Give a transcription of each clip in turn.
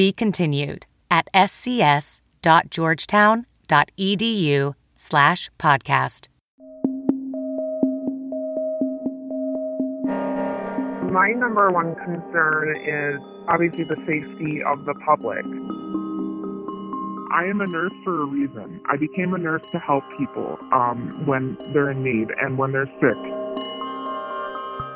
Be continued at scs.georgetown.edu slash podcast. My number one concern is obviously the safety of the public. I am a nurse for a reason. I became a nurse to help people um, when they're in need and when they're sick.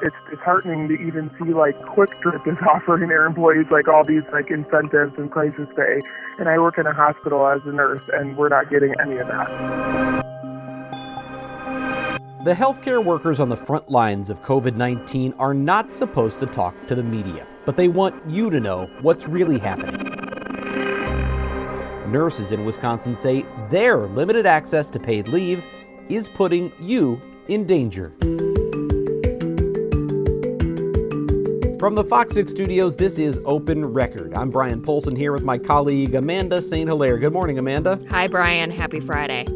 It's disheartening to even see like Quick Trip is offering their employees like all these like incentives and crisis pay, and I work in a hospital as a nurse, and we're not getting any of that. The healthcare workers on the front lines of COVID 19 are not supposed to talk to the media, but they want you to know what's really happening. Nurses in Wisconsin say their limited access to paid leave is putting you in danger. From the Fox 6 studios, this is Open Record. I'm Bryan Polcyn here with my colleague Amanda St. Hilaire. Good morning, Amanda. Hi, Brian. Happy Friday.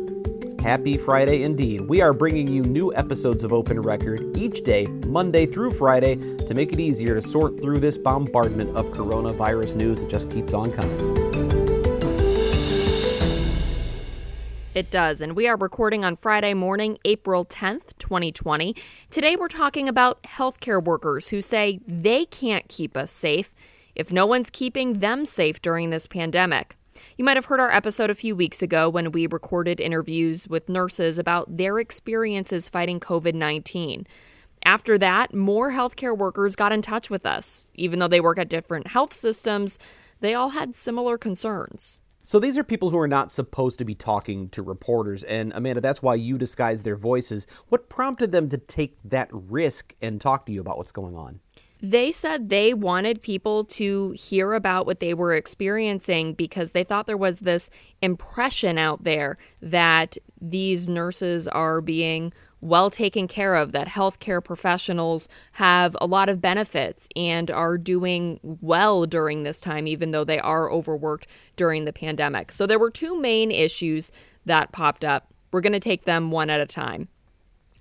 Happy Friday indeed. We are bringing you new episodes of Open Record each day, Monday through Friday, to make it easier to sort through this bombardment of coronavirus news that just keeps on coming. It does, and we are recording on Friday morning, April 10th, 2020. Today we're talking about healthcare workers who say they can't keep us safe if no one's keeping them safe during this pandemic. You might have heard our episode a few weeks ago when we recorded interviews with nurses about their experiences fighting COVID 19. After that, more healthcare workers got in touch with us. Even though they work at different health systems, they all had similar concerns. So these are people who are not supposed to be talking to reporters. And Amanda, that's why you disguise their voices. What prompted them to take that risk and talk to you about what's going on? They said they wanted people to hear about what they were experiencing because they thought there was this impression out there that these nurses are being well taken care of, that healthcare professionals have a lot of benefits and are doing well during this time, even though they are overworked during the pandemic. So there were two main issues that popped up. We're going to take them one at a time.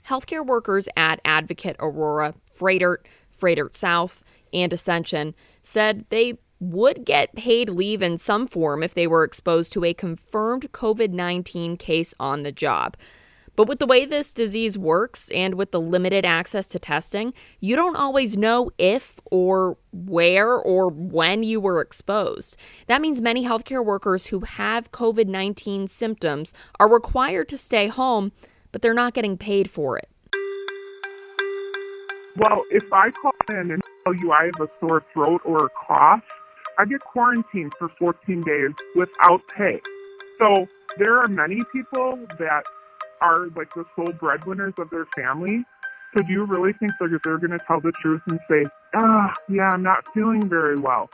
Healthcare workers at Advocate Aurora, Froedtert, Froedtert South, and Ascension said they would get paid leave in some form if they were exposed to a confirmed COVID 19 case on the job. But with the way this disease works and with the limited access to testing, you don't always know if or where or when you were exposed. That means many healthcare workers who have COVID 19 symptoms are required to stay home, but they're not getting paid for it. Well, if I call in and tell you I have a sore throat or a cough, I get quarantined for 14 days without pay. So there are many people that are like the sole breadwinners of their family. So do you really think that they're going to tell the truth and say, ah, yeah, I'm not feeling very well?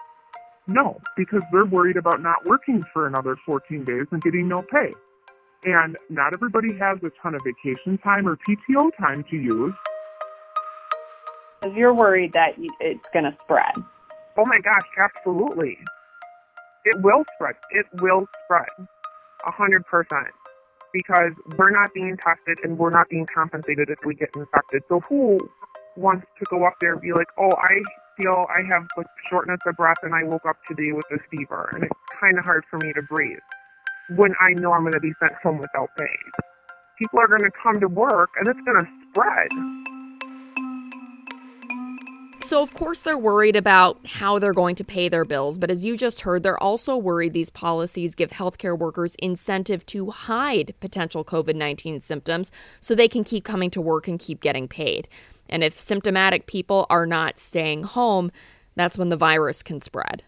No, because they're worried about not working for another 14 days and getting no pay. And not everybody has a ton of vacation time or PTO time to use. Because you're worried that it's going to spread. Oh my gosh, absolutely. It will spread. It will spread. A hundred percent. Because we're not being tested and we're not being compensated if we get infected. So who wants to go up there and be like, oh, I feel I have like shortness of breath and I woke up today with a fever and it's kind of hard for me to breathe when I know I'm going to be sent home without pay. People are going to come to work and it's going to spread. So, of course, they're worried about how they're going to pay their bills. But as you just heard, they're also worried these policies give healthcare workers incentive to hide potential COVID 19 symptoms so they can keep coming to work and keep getting paid. And if symptomatic people are not staying home, that's when the virus can spread.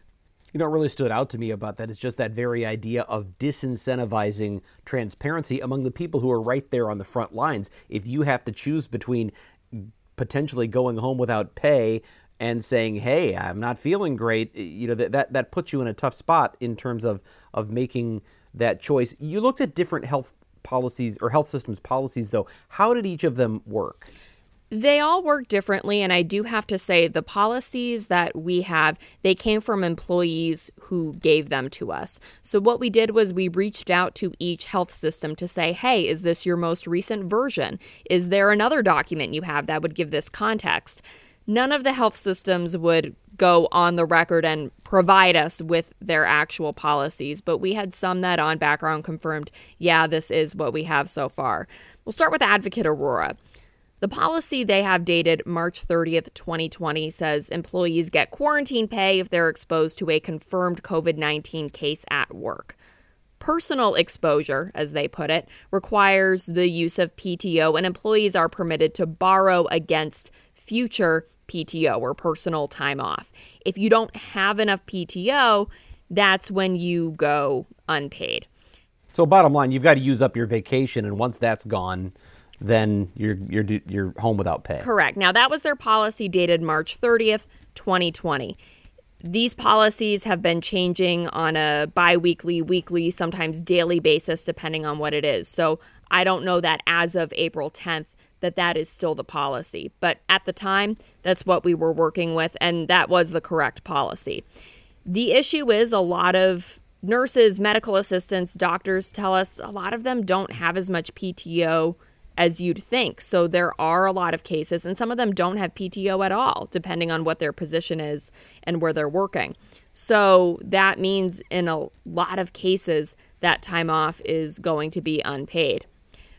You know, what really stood out to me about that is just that very idea of disincentivizing transparency among the people who are right there on the front lines. If you have to choose between potentially going home without pay and saying, "Hey, I'm not feeling great," you know that that, that puts you in a tough spot in terms of of making that choice. You looked at different health policies or health systems policies, though. How did each of them work? They all work differently, and I do have to say the policies that we have, they came from employees who gave them to us. So what we did was we reached out to each health system to say, "Hey, is this your most recent version? Is there another document you have that would give this context?" None of the health systems would go on the record and provide us with their actual policies, but we had some that on background confirmed, yeah, this is what we have so far. We'll start with Advocate Aurora. The policy they have dated March 30th, 2020 says employees get quarantine pay if they're exposed to a confirmed COVID 19 case at work. Personal exposure, as they put it, requires the use of PTO, and employees are permitted to borrow against future PTO or personal time off. If you don't have enough PTO, that's when you go unpaid. So, bottom line, you've got to use up your vacation, and once that's gone, then you're you're you're home without pay. Correct. Now that was their policy dated March 30th, 2020. These policies have been changing on a biweekly, weekly, sometimes daily basis depending on what it is. So I don't know that as of April 10th that that is still the policy, but at the time that's what we were working with and that was the correct policy. The issue is a lot of nurses, medical assistants, doctors tell us a lot of them don't have as much PTO as you'd think. So there are a lot of cases, and some of them don't have PTO at all, depending on what their position is and where they're working. So that means in a lot of cases, that time off is going to be unpaid.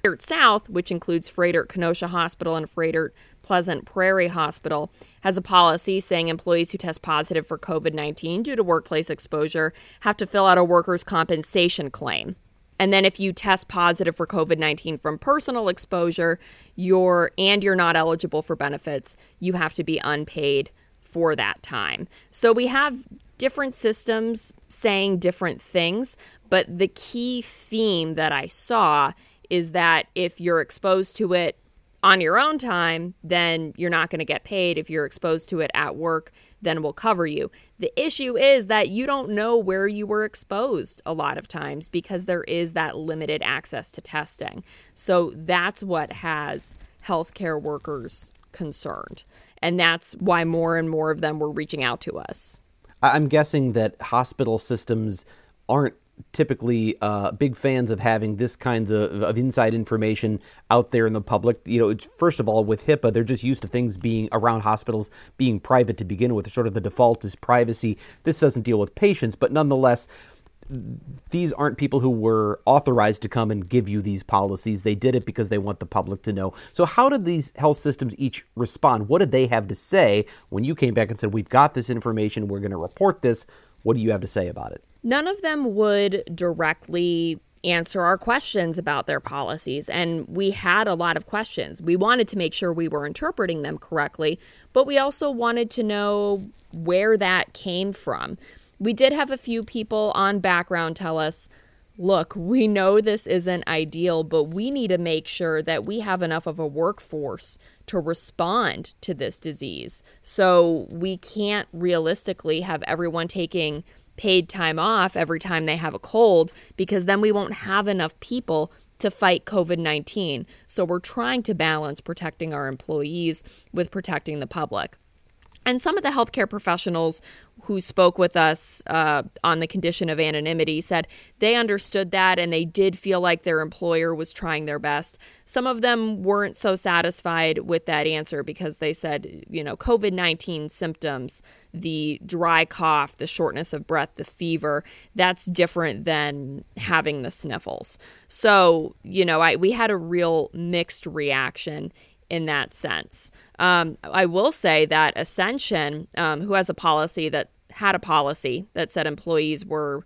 Froedtert South, which includes Froedtert Kenosha Hospital and Froedtert Pleasant Prairie Hospital, has a policy saying employees who test positive for COVID 19 due to workplace exposure have to fill out a workers' compensation claim. And then if you test positive for COVID-19 from personal exposure, you're and you're not eligible for benefits, you have to be unpaid for that time. So we have different systems saying different things, but the key theme that I saw is that if you're exposed to it on your own time, then you're not going to get paid. If you're exposed to it at work, then we'll cover you. The issue is that you don't know where you were exposed a lot of times because there is that limited access to testing. So that's what has healthcare workers concerned. And that's why more and more of them were reaching out to us. I'm guessing that hospital systems aren't typically uh, big fans of having this kinds of, of inside information out there in the public. You know, first of all, with HIPAA, they're just used to things being around hospitals being private to begin with. Sort of the default is privacy. This doesn't deal with patients, but nonetheless, these aren't people who were authorized to come and give you these policies. They did it because they want the public to know. So, how did these health systems each respond? What did they have to say when you came back and said, We've got this information, we're going to report this? What do you have to say about it? None of them would directly answer our questions about their policies. And we had a lot of questions. We wanted to make sure we were interpreting them correctly, but we also wanted to know where that came from. We did have a few people on background tell us look, we know this isn't ideal, but we need to make sure that we have enough of a workforce to respond to this disease. So we can't realistically have everyone taking paid time off every time they have a cold because then we won't have enough people to fight COVID 19. So we're trying to balance protecting our employees with protecting the public. And some of the healthcare professionals who spoke with us uh, on the condition of anonymity said they understood that and they did feel like their employer was trying their best. Some of them weren't so satisfied with that answer because they said, you know, COVID 19 symptoms, the dry cough, the shortness of breath, the fever, that's different than having the sniffles. So, you know, I, we had a real mixed reaction in that sense. Um, I will say that Ascension, um, who has a policy that had a policy that said employees were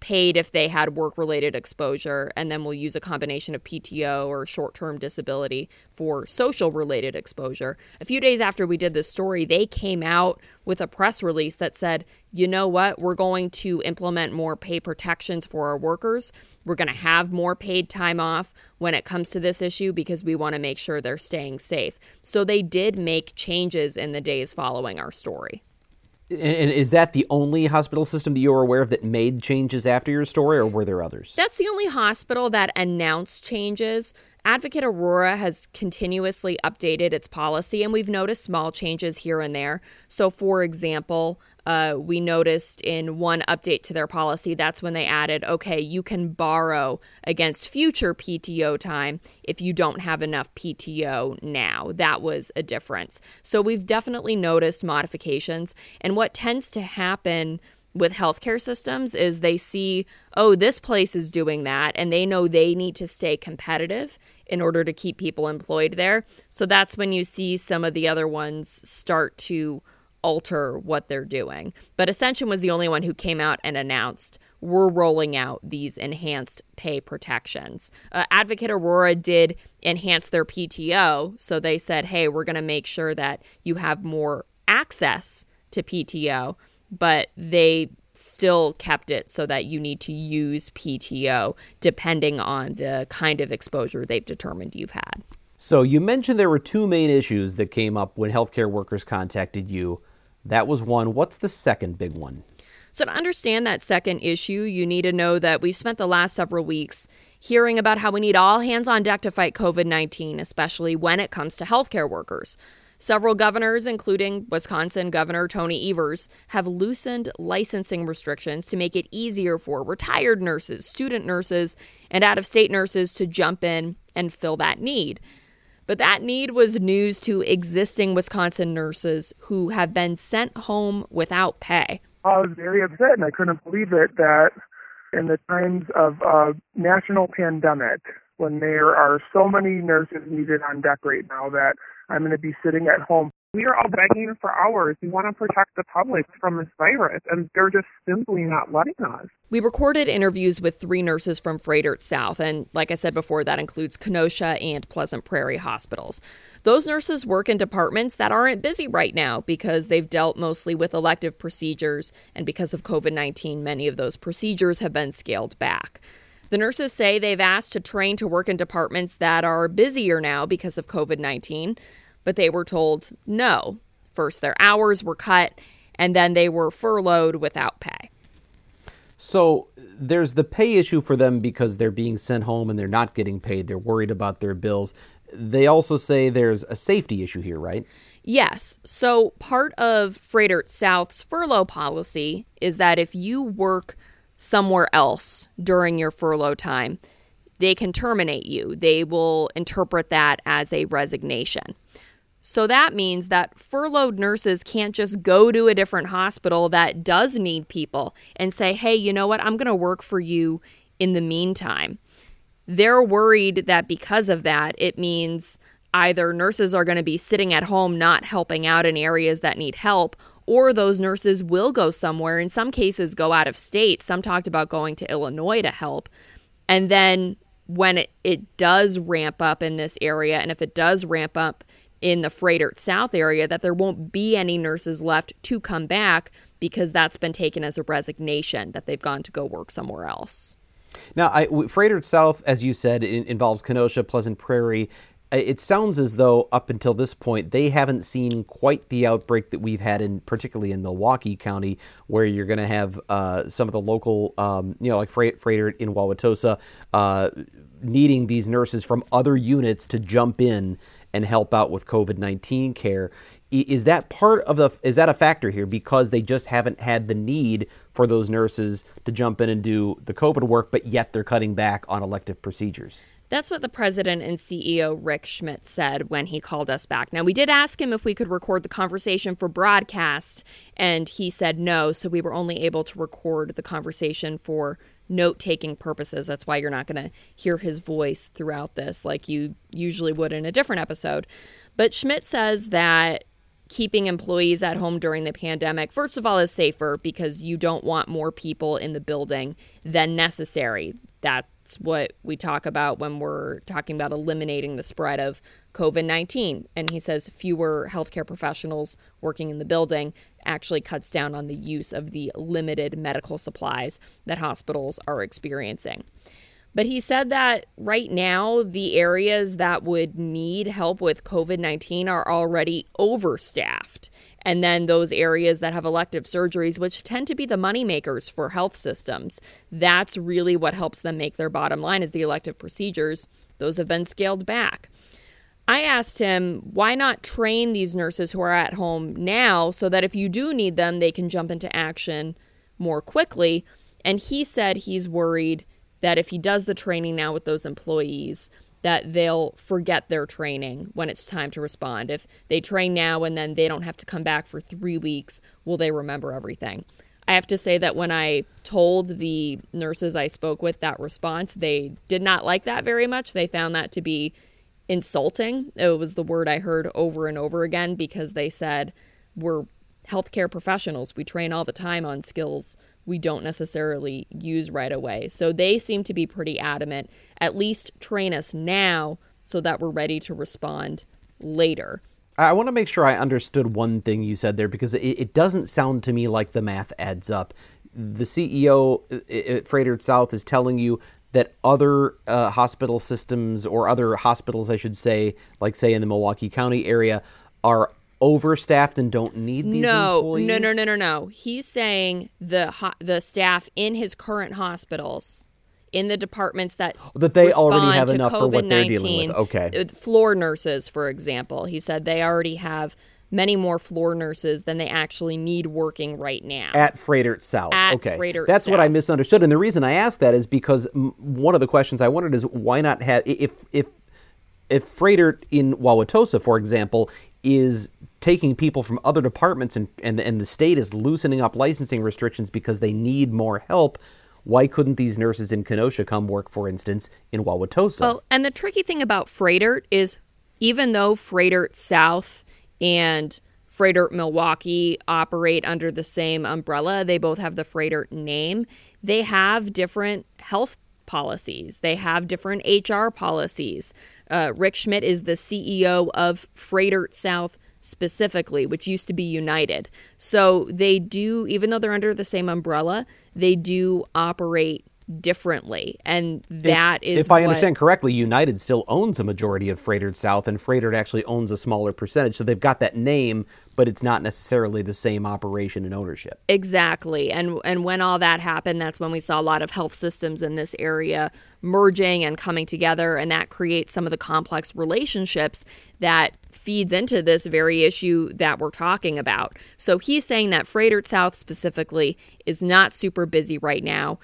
paid if they had work related exposure, and then we'll use a combination of PTO or short term disability for social related exposure. A few days after we did this story, they came out with a press release that said, you know what, we're going to implement more pay protections for our workers. We're going to have more paid time off when it comes to this issue because we want to make sure they're staying safe. So they did make changes in the days following our story. And is that the only hospital system that you're aware of that made changes after your story, or were there others? That's the only hospital that announced changes. Advocate Aurora has continuously updated its policy, and we've noticed small changes here and there. So, for example, uh, we noticed in one update to their policy, that's when they added, okay, you can borrow against future PTO time if you don't have enough PTO now. That was a difference. So, we've definitely noticed modifications. And what tends to happen with healthcare systems is they see, oh, this place is doing that, and they know they need to stay competitive in order to keep people employed there. So that's when you see some of the other ones start to alter what they're doing. But Ascension was the only one who came out and announced we're rolling out these enhanced pay protections. Uh, Advocate Aurora did enhance their PTO. So they said, hey, we're going to make sure that you have more access to PTO but they still kept it so that you need to use PTO depending on the kind of exposure they've determined you've had. So you mentioned there were two main issues that came up when healthcare workers contacted you. That was one. What's the second big one? So, to understand that second issue, you need to know that we've spent the last several weeks hearing about how we need all hands on deck to fight COVID 19, especially when it comes to healthcare workers. Several governors, including Wisconsin Governor Tony Evers, have loosened licensing restrictions to make it easier for retired nurses, student nurses, and out of state nurses to jump in and fill that need. But that need was news to existing Wisconsin nurses who have been sent home without pay. I was very upset and I couldn't believe it that in the times of a national pandemic, when there are so many nurses needed on deck right now, that I'm going to be sitting at home. We are all begging for hours. We want to protect the public from this virus, and they're just simply not letting us. We recorded interviews with three nurses from Froedtert South, and like I said before, that includes Kenosha and Pleasant Prairie hospitals. Those nurses work in departments that aren't busy right now because they've dealt mostly with elective procedures, and because of COVID 19, many of those procedures have been scaled back. The nurses say they've asked to train to work in departments that are busier now because of COVID 19, but they were told no. First, their hours were cut, and then they were furloughed without pay. So there's the pay issue for them because they're being sent home and they're not getting paid. They're worried about their bills. They also say there's a safety issue here, right? Yes. So part of Froedtert South's furlough policy is that if you work somewhere else during your furlough time, they can terminate you. They will interpret that as a resignation. So that means that furloughed nurses can't just go to a different hospital that does need people and say, hey, you know what, I'm going to work for you in the meantime. They're worried that because of that, it means either nurses are going to be sitting at home not helping out in areas that need help, or those nurses will go somewhere, in some cases, go out of state. Some talked about going to Illinois to help. And then when it, it does ramp up in this area, and if it does ramp up in the Froedtert South area, that there won't be any nurses left to come back because that's been taken as a resignation that they've gone to go work somewhere else. Now, I, South, as you said, involves Kenosha, Pleasant Prairie, it sounds as though up until this point they haven't seen quite the outbreak that we've had in particularly in Milwaukee County where you're going to have uh, some of the local um, you know like Froedtert in Wauwatosa uh, needing these nurses from other units to jump in and help out with COVID-19 care is that part of the is that a factor here because they just haven't had the need for those nurses to jump in and do the covid work but yet they're cutting back on elective procedures that's what the president and CEO Rick Schmidt said when he called us back. Now, we did ask him if we could record the conversation for broadcast, and he said no, so we were only able to record the conversation for note taking purposes. That's why you're not going to hear his voice throughout this like you usually would in a different episode. But Schmidt says that keeping employees at home during the pandemic, first of all, is safer because you don't want more people in the building than necessary. That's what we talk about when we're talking about eliminating the spread of COVID 19. And he says fewer healthcare professionals working in the building actually cuts down on the use of the limited medical supplies that hospitals are experiencing. But he said that right now, the areas that would need help with COVID 19 are already overstaffed. And then those areas that have elective surgeries, which tend to be the moneymakers for health systems, that's really what helps them make their bottom line is the elective procedures. Those have been scaled back. I asked him, why not train these nurses who are at home now so that if you do need them, they can jump into action more quickly? And he said he's worried that if he does the training now with those employees, that they'll forget their training when it's time to respond. If they train now and then they don't have to come back for three weeks, will they remember everything? I have to say that when I told the nurses I spoke with that response, they did not like that very much. They found that to be insulting. It was the word I heard over and over again because they said, We're healthcare professionals. We train all the time on skills we don't necessarily use right away. So they seem to be pretty adamant. At least train us now so that we're ready to respond later. I want to make sure I understood one thing you said there because it, it doesn't sound to me like the math adds up. The CEO at uh, uh, Froedtert South is telling you that other uh, hospital systems or other hospitals, I should say, like say in the Milwaukee County area, are overstaffed and don't need these no, employees? No, no, no, no, no. He's saying the ho- the staff in his current hospitals, in the departments that that they already have to enough COVID-19, for what they're dealing with. Okay, uh, floor nurses, for example, he said they already have many more floor nurses than they actually need working right now at Froedtert South. At okay, Froedtert that's South. what I misunderstood, and the reason I asked that is because m- one of the questions I wondered is why not have if if if Froedtert in Wauwatosa, for example, is taking people from other departments and, and and the state is loosening up licensing restrictions because they need more help. Why couldn't these nurses in Kenosha come work, for instance, in Wauwatosa? Well, and the tricky thing about Froedtert is even though Froedtert South and Froedtert Milwaukee operate under the same umbrella, they both have the Froedtert name, they have different health policies. They have different HR policies. Uh, Rick Schmidt is the CEO of Froedtert South specifically, which used to be United. So they do, even though they're under the same umbrella, they do operate differently. And that if, is if I what- understand correctly, United still owns a majority of Froedtert South, and Froedtert actually owns a smaller percentage. So they've got that name, but it's not necessarily the same operation and ownership. Exactly. And and when all that happened, that's when we saw a lot of health systems in this area merging and coming together and that creates some of the complex relationships that feeds into this very issue that we're talking about. So he's saying that Froedtert South specifically is not super busy right now.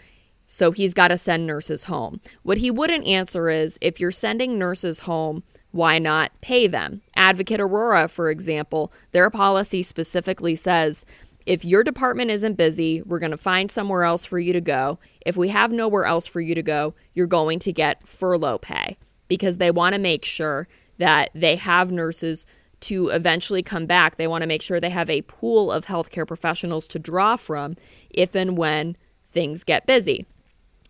So he's got to send nurses home. What he wouldn't answer is if you're sending nurses home, why not pay them? Advocate Aurora, for example, their policy specifically says if your department isn't busy, we're going to find somewhere else for you to go. If we have nowhere else for you to go, you're going to get furlough pay because they want to make sure that they have nurses to eventually come back. They want to make sure they have a pool of healthcare professionals to draw from if and when things get busy.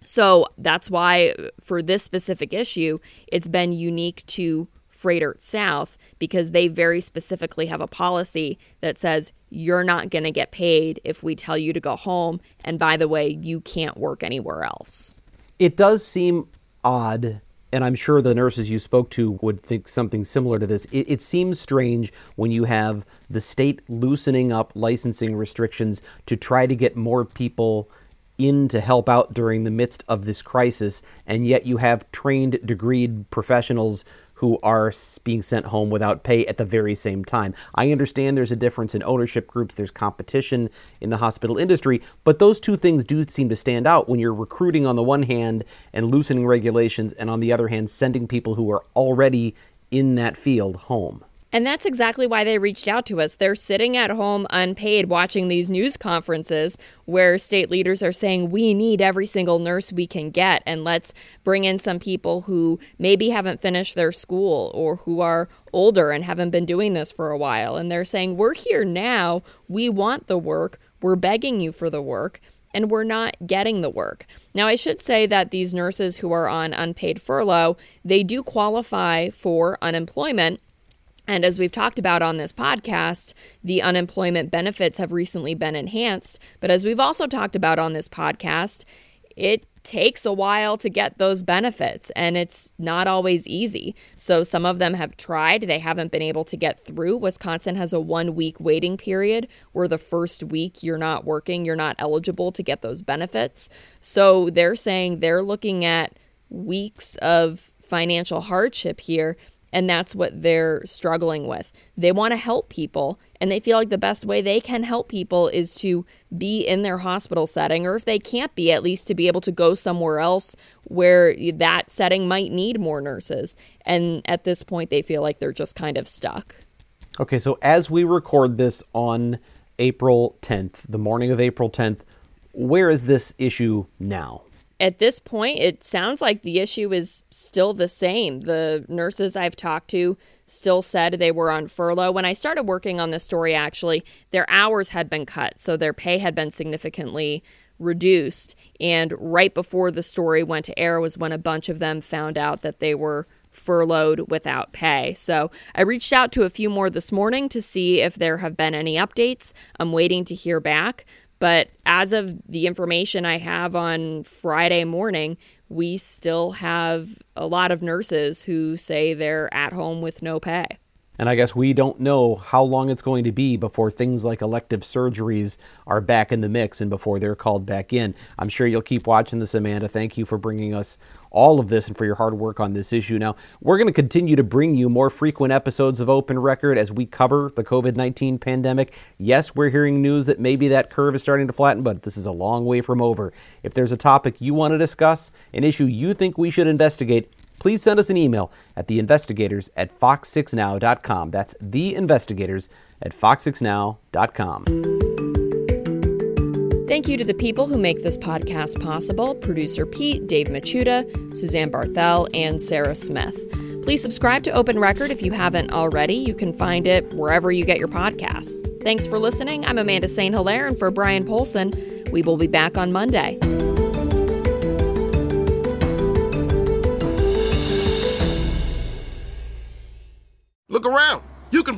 So that's why, for this specific issue, it's been unique to Froedtert South because they very specifically have a policy that says you're not going to get paid if we tell you to go home. And by the way, you can't work anywhere else. It does seem odd, and I'm sure the nurses you spoke to would think something similar to this. It, it seems strange when you have the state loosening up licensing restrictions to try to get more people in to help out during the midst of this crisis, and yet you have trained, degreed professionals who are being sent home without pay at the very same time. I understand there's a difference in ownership groups, there's competition in the hospital industry, but those two things do seem to stand out when you're recruiting on the one hand and loosening regulations, and on the other hand, sending people who are already in that field home. And that's exactly why they reached out to us. They're sitting at home unpaid watching these news conferences where state leaders are saying, we need every single nurse we can get, and let's bring in some people who maybe haven't finished their school or who are older and haven't been doing this for a while. And they're saying, we're here now. We want the work. We're begging you for the work and we're not getting the work. Now, I should say that these nurses who are on unpaid furlough, they do qualify for unemployment and as we've talked about on this podcast, the unemployment benefits have recently been enhanced. But as we've also talked about on this podcast, it takes a while to get those benefits and it's not always easy. So some of them have tried, they haven't been able to get through. Wisconsin has a 1 week waiting period where the first week you're not working, you're not eligible to get those benefits. So they're saying they're looking at weeks of financial hardship here and that's what they're struggling with. They want to help people, and they feel like the best way they can help people is to be in their hospital setting, or if they can't be, at least to be able to go somewhere else where that setting might need more nurses. And at this point, they feel like they're just kind of stuck. Okay, so as we record this on April 10th, the morning of April 10th, where is this issue now? At this point, it sounds like the issue is still the same. The nurses I've talked to still said they were on furlough. When I started working on this story, actually, their hours had been cut, so their pay had been significantly reduced. And right before the story went to air was when a bunch of them found out that they were furloughed without pay. So I reached out to a few more this morning to see if there have been any updates. I'm waiting to hear back. But as of the information I have on Friday morning, we still have a lot of nurses who say they're at home with no pay. And I guess we don't know how long it's going to be before things like elective surgeries are back in the mix and before they're called back in. I'm sure you'll keep watching this, Amanda. Thank you for bringing us all of this and for your hard work on this issue. Now, we're going to continue to bring you more frequent episodes of Open Record as we cover the COVID 19 pandemic. Yes, we're hearing news that maybe that curve is starting to flatten, but this is a long way from over. If there's a topic you want to discuss, an issue you think we should investigate, please send us an email at theinvestigators at fox6now.com. That's theinvestigators at fox6now.com. Thank you to the people who make this podcast possible producer Pete, Dave Machuda, Suzanne Barthel, and Sarah Smith. Please subscribe to Open Record if you haven't already. You can find it wherever you get your podcasts. Thanks for listening. I'm Amanda St. Hilaire, and for Bryan Polcyn, we will be back on Monday.